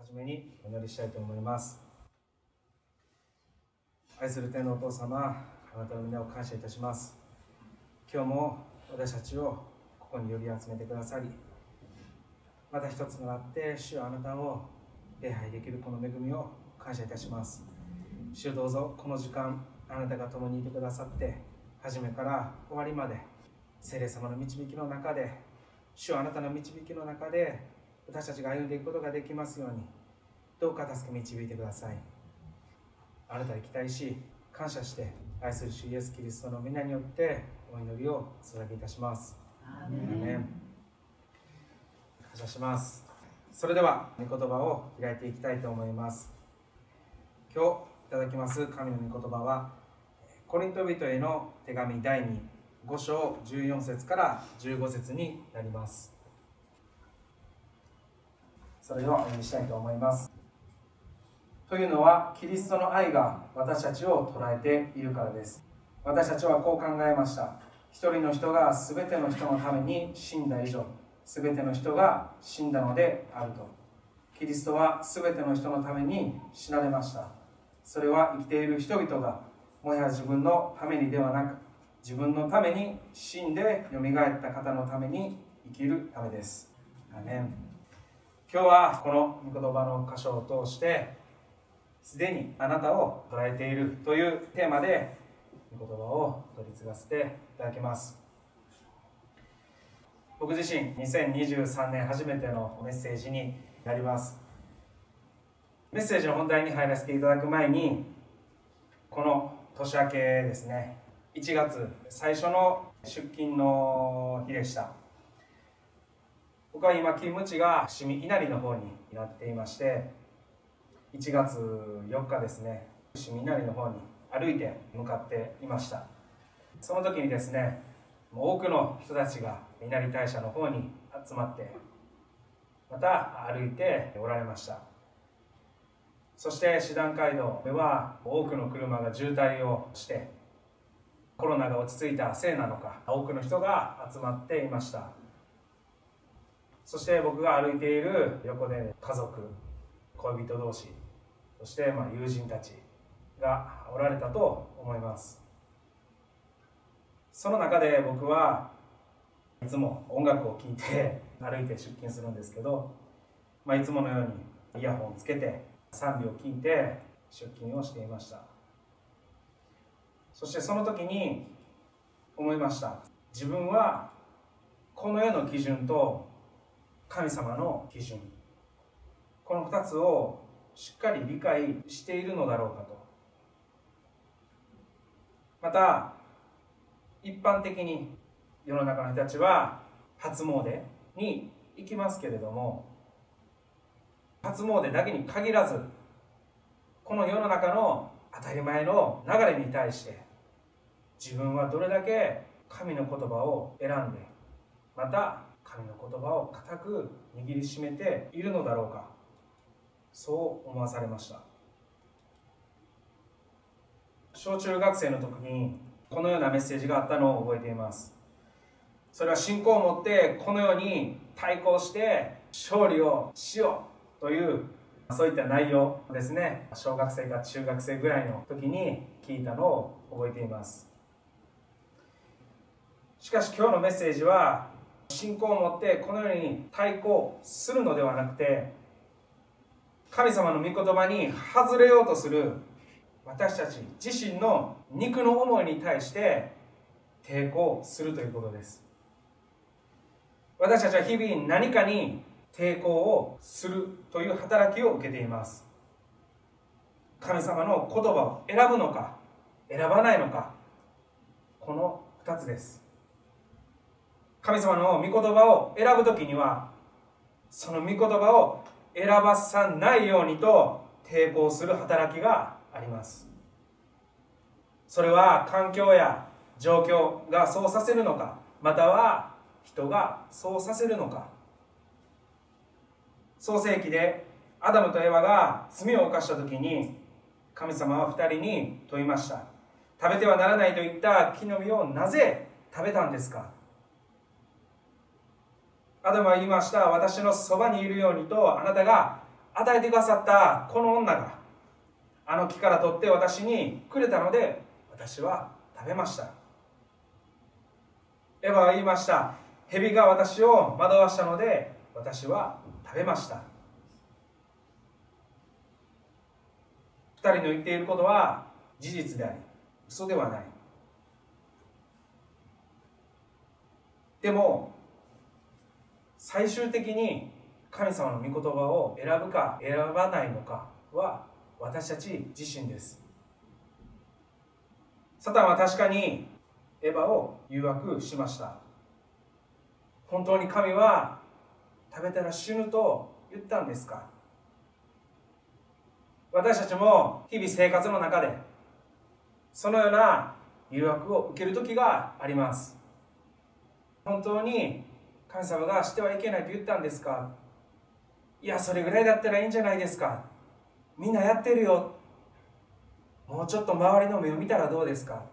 初めにお祈りしたいと思います。愛する天のお父様あなたの皆を感謝いたします。今日も私たちをここに呼び集めてくださりまた一つとなって主よあなたを礼拝できるこの恵みを感謝いたします。主どうぞこの時間あなたが共にいてくださって初めから終わりまで聖霊様の導きの中で主はあなたの導きの中で私たちが歩んでいくことができますようにどうか助け導いてください。あなたに期待し感謝して愛する主イエスキリストの皆によってお祈りを捧げいたします。ア感謝します。それでは御言葉を開いていきたいと思います。今日いただきます神の御言葉はコリント人への手紙第25章14節から15節になりますそれをお読みしたいと思います。というのはキリストの愛が私たちを捉えているからです。私たちはこう考えました。一人の人が全ての人のために死んだ以上全ての人が死んだのであると。キリストは全ての人のために死なれました。それは生きている人々がもはや自分のためにではなく自分のために死んでよみがえった方のために生きるためです。アメ今日はこの御言葉の箇所を通してすでにあなたを捉えているというテーマで御言葉を取り継がせていただきます。僕自身2023年初めてのメッセージになります。メッセージの本題に入らせていただく前にこの年明けですね。1月最初の出勤の日でした。僕は今勤務地が伏見稲荷の方になっていまして1月4日ですね伏見稲荷の方に歩いて向かっていました。その時にですね多くの人たちが稲荷大社の方に集まってまた歩いておられました。そして師団街道では多くの車が渋滞をしてコロナが落ち着いたせいなのか多くの人が集まっていました。そして僕が歩いている横で家族恋人同士そしてま友人たちがおられたと思います。その中で僕はいつも音楽を聴いて歩いて出勤するんですけど、まあ、いつものようにイヤホンをつけて賛美を聴いて出勤をしていました。そしてその時に思いました。自分はこの世の基準と神様の基準。この2つをしっかり理解しているのだろうかと。また一般的に世の中の人たちは初詣に行きますけれども初詣だけに限らずこの世の中の当たり前の流れに対して自分はどれだけ神の言葉を選んでまた神の言葉を固く握りしめているのだろうか。そう思わされました。小中学生の時にこのようなメッセージがあったのを覚えています。それは信仰を持ってこのように対抗して勝利をしようというそういった内容ですね。小学生か中学生ぐらいの時に聞いたのを覚えています。しかし今日のメッセージは信仰を持ってこのように対抗するのではなくて神様の御言葉に外れようとする私たち自身の肉の思いに対して抵抗するということです。私たちは日々何かに抵抗をするという働きを受けています。神様の言葉を選ぶのか選ばないのかこの2つです。神様の御言葉を選ぶ時にはその御言葉を選ばさないようにと抵抗する働きがあります。それは環境や状況がそうさせるのかまたは人がそうさせるのか。創世記でアダムとエワが罪を犯した時に神様は2人に問いました。食べてはならないといった木の実をなぜ食べたんですか？アダムは言いました。私のそばにいるようにとあなたが与えてくださったこの女があの木から取って私にくれたので私は食べました。エヴァは言いました。蛇が私を惑わしたので私は食べました。2人の言っていることは事実であり嘘ではない。でも最終的に神様の御言葉を選ぶか選ばないのかは私たち自身です。サタンは確かにエヴァを誘惑しました。本当に神は食べたら死ぬと言ったんですか？私たちも日々生活の中でそのような誘惑を受ける時があります。本当に神様がしてはいけないと言ったんですか？いやそれぐらいだったらいいんじゃないですか。みんなやってるよ。もうちょっと周りの目を見たらどうですか？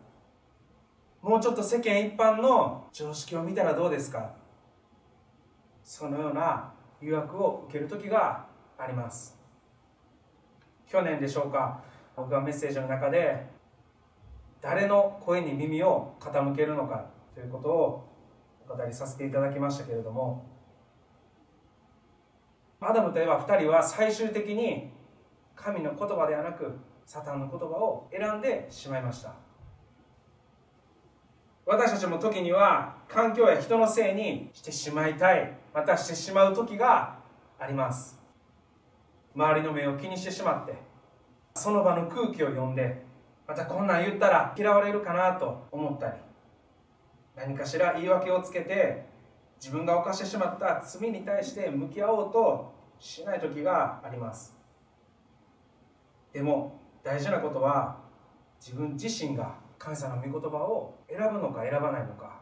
もうちょっと世間一般の常識を見たらどうですか？そのような誘惑を受ける時があります。去年でしょうか？僕がメッセージの中で誰の声に耳を傾けるのかということをお語りさせていただきましたけれどもアダムとエヴァ2人は最終的に神の言葉ではなくサタンの言葉を選んでしまいました。私たちも時には環境や人のせいにしてしまいたいまたしてしまう時があります。周りの目を気にしてしまってその場の空気を読んでまたこんなん言ったら嫌われるかなと思ったり何かしら言い訳をつけて自分が犯してしまった罪に対して向き合おうとしない時があります。でも大事なことは自分自身が神様の御言葉を選ぶのか選ばないのか。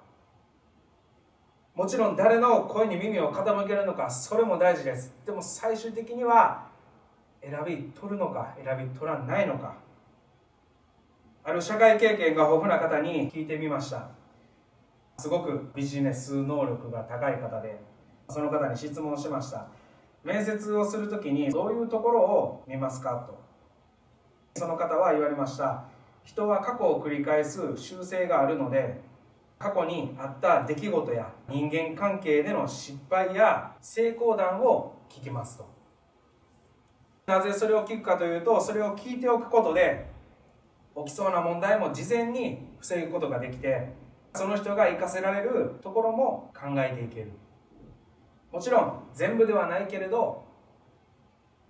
もちろん誰の声に耳を傾けるのかそれも大事です。でも最終的には選び取るのか選び取らないのか。ある社会経験が豊富な方に聞いてみました。すごくビジネス能力が高い方でその方に質問しました。面接をする時にどういうところを見ますかと。その方は言われました。人は過去を繰り返す習性があるので過去にあった出来事や人間関係での失敗や成功談を聞きますと。なぜそれを聞くかというとそれを聞いておくことで起きそうな問題も事前に防ぐことができてその人が生かせられるところも考えていける。もちろん全部ではないけれど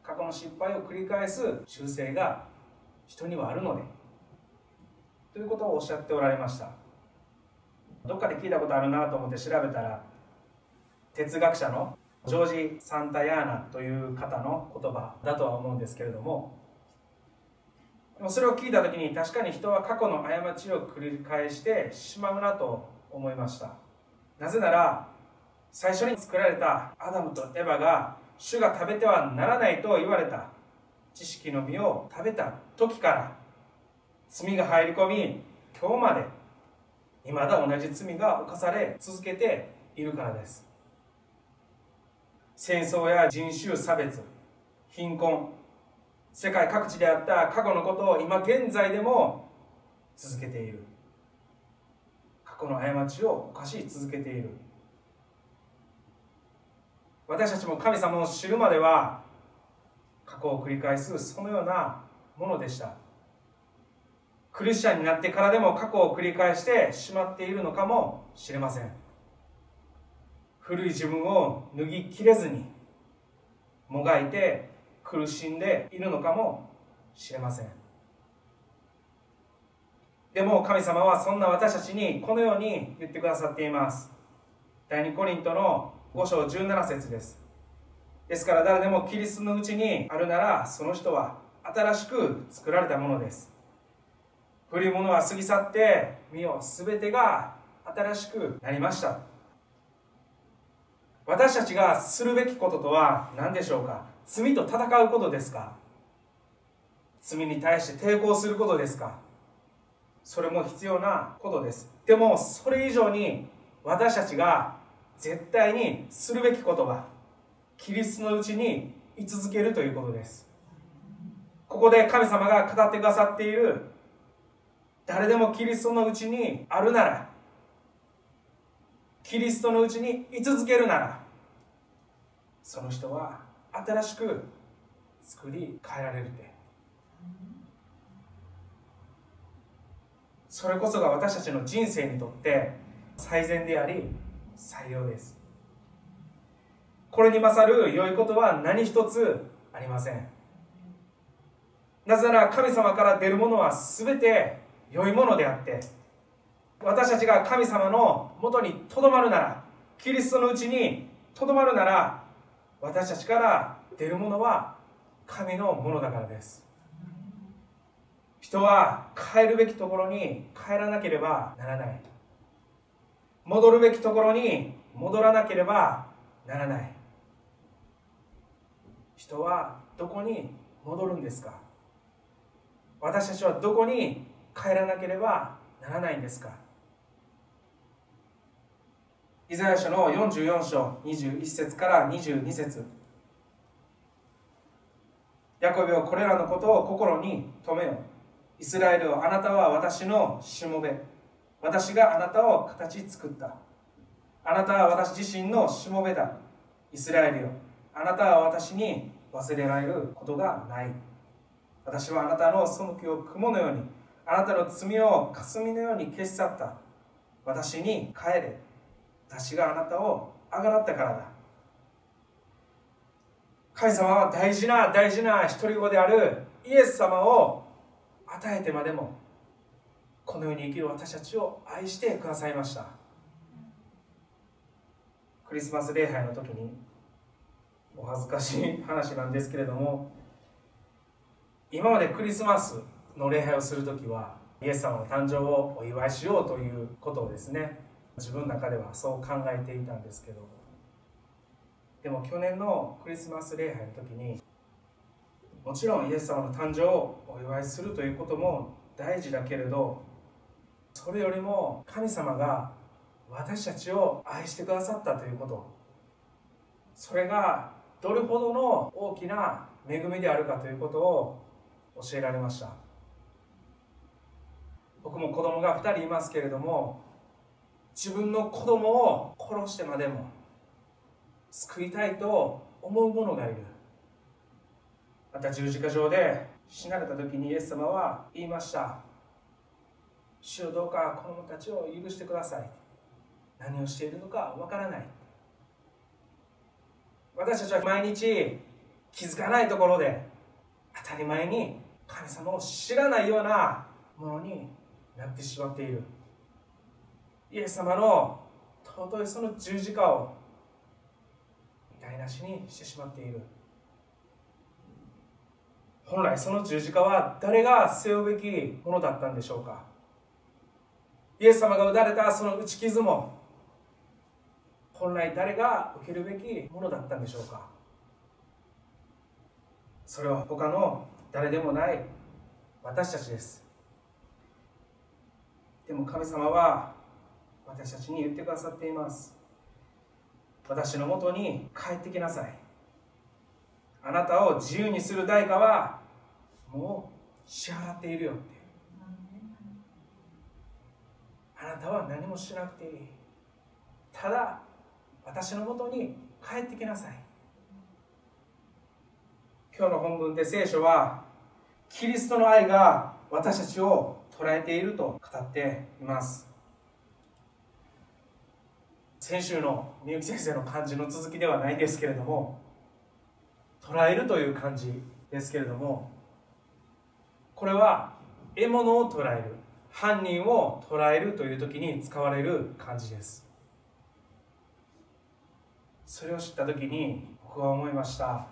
過去の失敗を繰り返す習性が人にはあるのでということをおっしゃっておられました。どっかで聞いたことあるなと思って調べたら哲学者のジョージ・サンタヤーナという方の言葉だとは思うんですけれどももそれを聞いた時に確かに人は過去の過ちを繰り返してしまうなと思いました。なぜなら最初に作られたアダムとエヴァが主が食べてはならないと言われた。知識の実を食べた時から罪が入り込み今日まで未だ同じ罪が犯され続けているからです。戦争や人種差別貧困世界各地であった過去のことを今現在でも続けている。過去の過ちを犯し続けている。私たちも神様を知るまでは過去を繰り返すそのようなものでした。クリスチャンになってからでも過去を繰り返してしまっているのかもしれません。古い自分を脱ぎきれずにもがいて苦しんでいるのかもしれません。でも神様はそんな私たちにこのように言ってくださっています。第2コリントの5章17節です。ですから誰でもキリストのうちにあるならその人は新しく作られたものです。古いものは過ぎ去って身を全てが新しくなりました。私たちがするべきこととは何でしょうか？罪と戦うことですか？罪に対して抵抗することですか？それも必要なことです。でもそれ以上に私たちが絶対にするべきことはキリストのうちに居続けるということです。ここで神様が語ってくださっている誰でもキリストのうちにあるならキリストのうちに居続けるならその人は新しく作り変えられるって。それこそが私たちの人生にとって最善であり最良です。これに勝る良いことは何一つありません。なぜなら神様から出るものは全て良いものであって私たちが神様のもとにとどまるならキリストのうちにとどまるなら私たちから出るものは神のものだからです。人は帰るべきところに帰らなければならない。戻るべきところに戻らなければならない。人はどこに戻るんですか？私たちはどこに帰らなければならないんですか？イザヤ書の44章21節から22節。ヤコビはこれらのことを心に留めよ。イスラエルをあなたは私のしもべ。私があなたを形作った。あなたは私自身のしもべだ。イスラエルよ。あなたは私に忘れられることがない。私はあなたの背きを雲のようにあなたの罪を霞のように消し去った。私に帰れ。私があなたをあがらったからだ。神様は大事な大事な独り子であるイエス様を与えてまでもこの世に生きる私たちを愛してくださいました。クリスマス礼拝の時にお恥ずかしい話なんですけれども今までクリスマスの礼拝をする時はイエス様の誕生をお祝いしようということをですね自分の中ではそう考えていたんですけどでも去年のクリスマス礼拝の時にもちろんイエス様の誕生をお祝いするということも大事だけれどそれよりも神様が私たちを愛してくださったということそれがどれほどの大きな恵みであるかということを教えられました。僕も子供が2人いますけれども自分の子供を殺してまでも救いたいと思う者がいる。また十字架上で死なれた時にイエス様は言いました。主よどうか子供たちを許してください。何をしているのかわからない。私たちは毎日気づかないところで当たり前に神様を知らないようなものになってしまっている。イエス様の尊いその十字架を台無しにしてしまっている。本来その十字架は誰が背負うべきものだったんでしょうか。イエス様が打たれたその打ち傷も本来誰が受けるべきものだったんでしょうか。それは他の誰でもない私たちです。でも神様は私たちに言ってくださっています。私のもとに帰ってきなさい。あなたを自由にする代価はもう支払っているよって。あなたは何もしなくていい。ただ私のもとに帰ってきなさい。今日の本文で聖書はキリストの愛が私たちを捉えていると語っています。先週のみゆき先生の漢字の続きではないんですけれども捉えるという漢字ですけれどもこれは獲物を捉える犯人を捉えるという時に使われる漢字です。それを知った時に僕は思いました。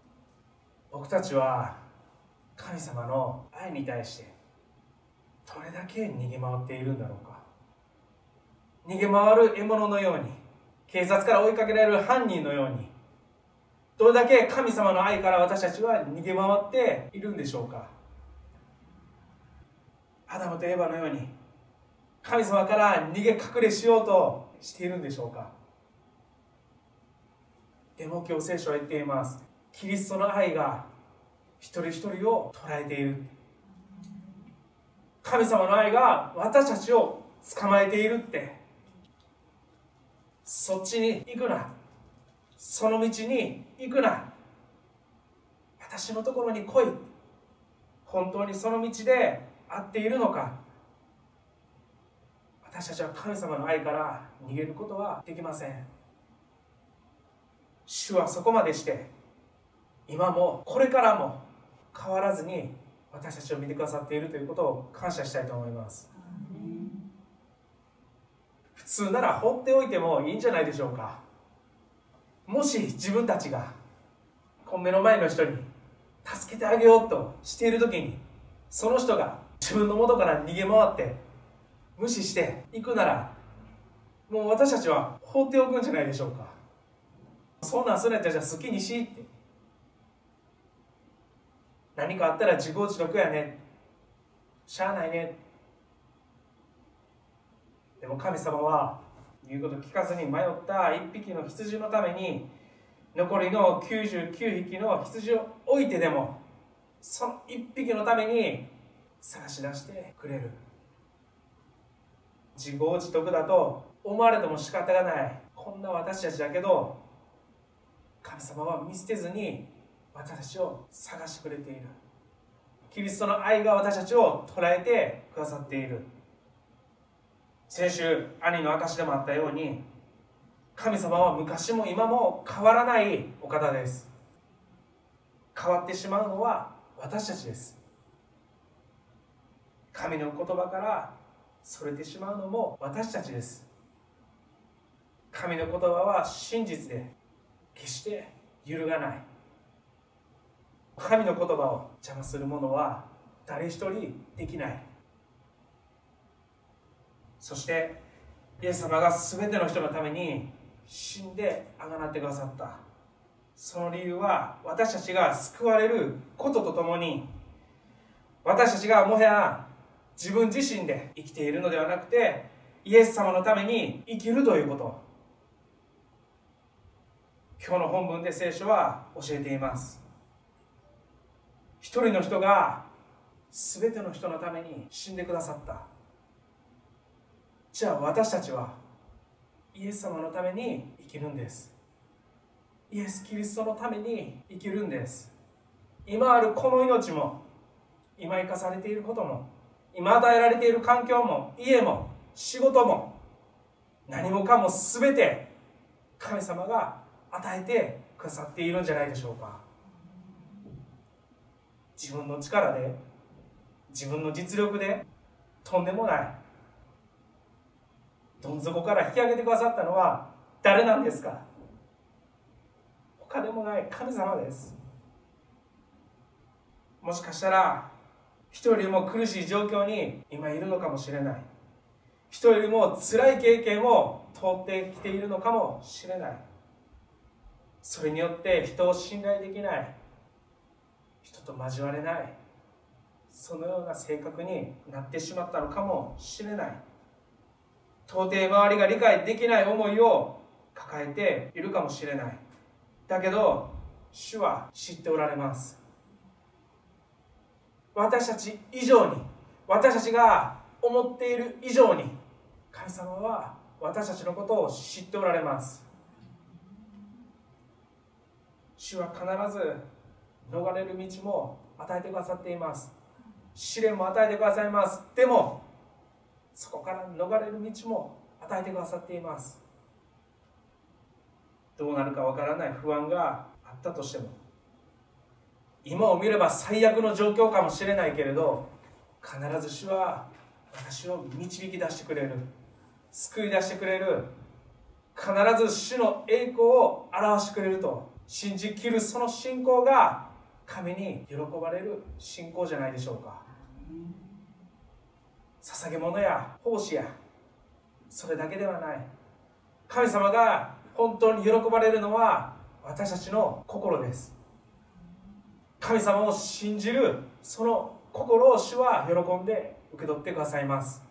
僕たちは神様の愛に対してどれだけ逃げ回っているんだろうか。逃げ回る獲物のように警察から追いかけられる犯人のようにどれだけ神様の愛から私たちは逃げ回っているんでしょうか。アダムとエヴァのように神様から逃げ隠れしようとしているんでしょうか。でも今日聖書は言っています。キリストの愛が一人一人を捉えている。神様の愛が私たちを捕まえているって。そっちに行くな。その道に行くな。私のところに来い。本当にその道で合っているのか。私たちは神様の愛から逃げることはできません。主はそこまでして今もこれからも変わらずに私たちを見てくださっているということを感謝したいと思います。普通なら放っておいてもいいんじゃないでしょうか。もし自分たちがこの目の前の人に助けてあげようとしている時にその人が自分の元から逃げ回って無視していくならもう私たちは放っておくんじゃないでしょうか。そんなんするやったらじゃ好きにしって。何かあったら自業自得やね。しゃあないね。でも神様は言うこと聞かずに迷った一匹の羊のために残りの99匹の羊を置いてでもその一匹のために探し出してくれる。自業自得だと思われても仕方がない。こんな私たちだけど神様は見捨てずに私たちを探してくれている。キリストの愛が私たちを捉えてくださっている。先週兄の証でもあったように神様は昔も今も変わらないお方です。変わってしまうのは私たちです。神の言葉からそれてしまうのも私たちです。神の言葉は真実で決して揺るがない。神の言葉を邪魔する者は誰一人できない。そしてイエス様が全ての人のために死んであがなってくださった。その理由は私たちが救われることとともに私たちがもはや自分自身で生きているのではなくてイエス様のために生きるということ。今日の本文で聖書は教えています。一人の人が全ての人のために死んでくださった。じゃあ私たちはイエス様のために生きるんです。イエス・キリストのために生きるんです。今あるこの命も今生かされていることも今与えられている環境も家も仕事も何もかも全て神様が与えてくださっているんじゃないでしょうか。自分の力で自分の実力でとんでもないどん底から引き上げてくださったのは誰なんですか？他でもない神様です。もしかしたら人よりも苦しい状況に今いるのかもしれない。人よりも辛い経験を通ってきているのかもしれない。それによって人を信頼できない。人と交われない。そのような性格になってしまったのかもしれない。到底周りが理解できない思いを抱えているかもしれない。だけど主は知っておられます。私たち以上に私たちが思っている以上に神様は私たちのことを知っておられます。主は必ず逃れる道も与えてくださっています。試練も与えてくださいます。でもそこから逃れる道も与えてくださっています。どうなるかわからない不安があったとしても今を見れば最悪の状況かもしれないけれど必ず主は私を導き出してくれる救い出してくれる必ず主の栄光を表してくれると信じきるその信仰が神に喜ばれる信仰じゃないでしょうか。捧げ物や奉仕やそれだけではない。神様が本当に喜ばれるのは私たちの心です。神様を信じるその心を主は喜んで受け取ってくださいます。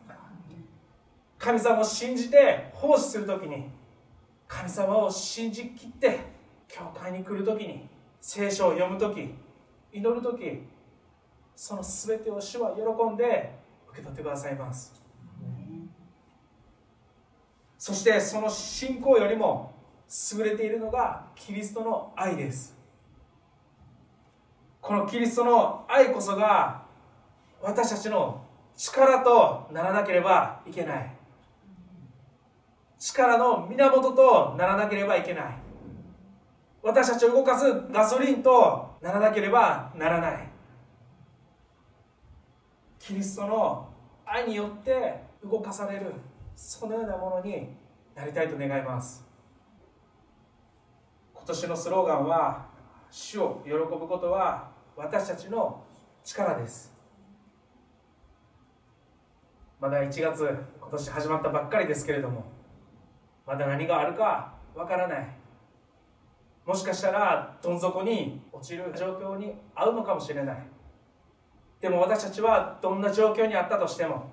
神様を信じて奉仕する時に神様を信じきって教会に来る時に聖書を読む時祈る時その全てを主は喜んで受け取ってくださいます。そしてその信仰よりも優れているのがキリストの愛です。このキリストの愛こそが私たちの力とならなければいけない。力の源とならなければいけない。私たちを動かすガソリンとならなければならない。キリストの愛によって動かされるそのようなものになりたいと願います。今年のスローガンは「主を喜ぶことは私たちの力です」まだ1月今年始まったばっかりですけれどもまだ何があるかわからない。もしかしたらどん底に落ちる状況に遭うのかもしれない。でも私たちはどんな状況にあったとしても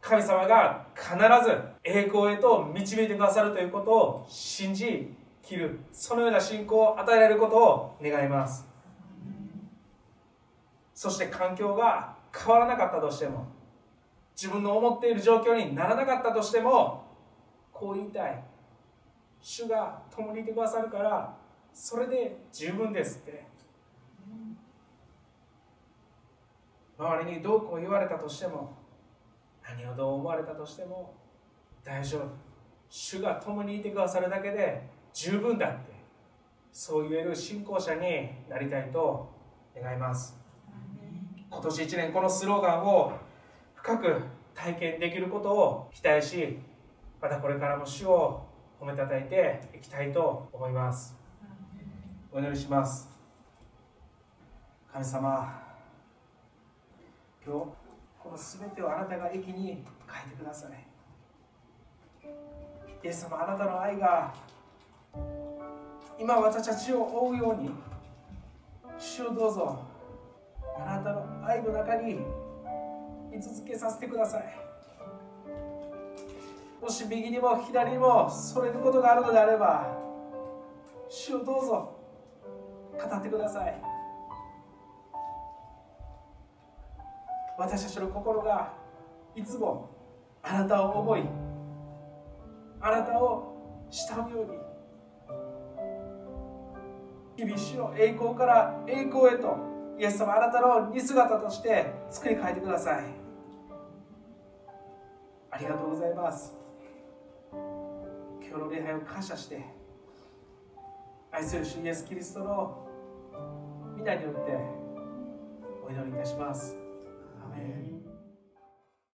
神様が必ず栄光へと導いてくださるということを信じきるそのような信仰を与えられることを願います。そして環境が変わらなかったとしても自分の思っている状況にならなかったとしてもこう言いたい。主が共にいてくださるからそれで十分ですって周りにどうこう言われたとしても何をどう思われたとしても大丈夫。主が共にいてくださるだけで十分だってそう言える信仰者になりたいと願います。今年1年このスローガンを深く体験できることを期待しまたこれからも主を褒めたたいていきたいと思います。お祈りします。神様今日この全てをあなたが駅に変えてください。イエス様あなたの愛が今私たちを追うように主をどうぞあなたの愛の中に居続けさせてください。もし右にも左にもそれることがあるのであれば主をどうぞ語ってください。私たちの心がいつもあなたを思いあなたを慕うように日々主の栄光から栄光へとイエス様あなたの似姿として作り変えてください。ありがとうございます。今日の礼拝を感謝して愛する主イエスキリストの皆によってお祈りいたします。Amen.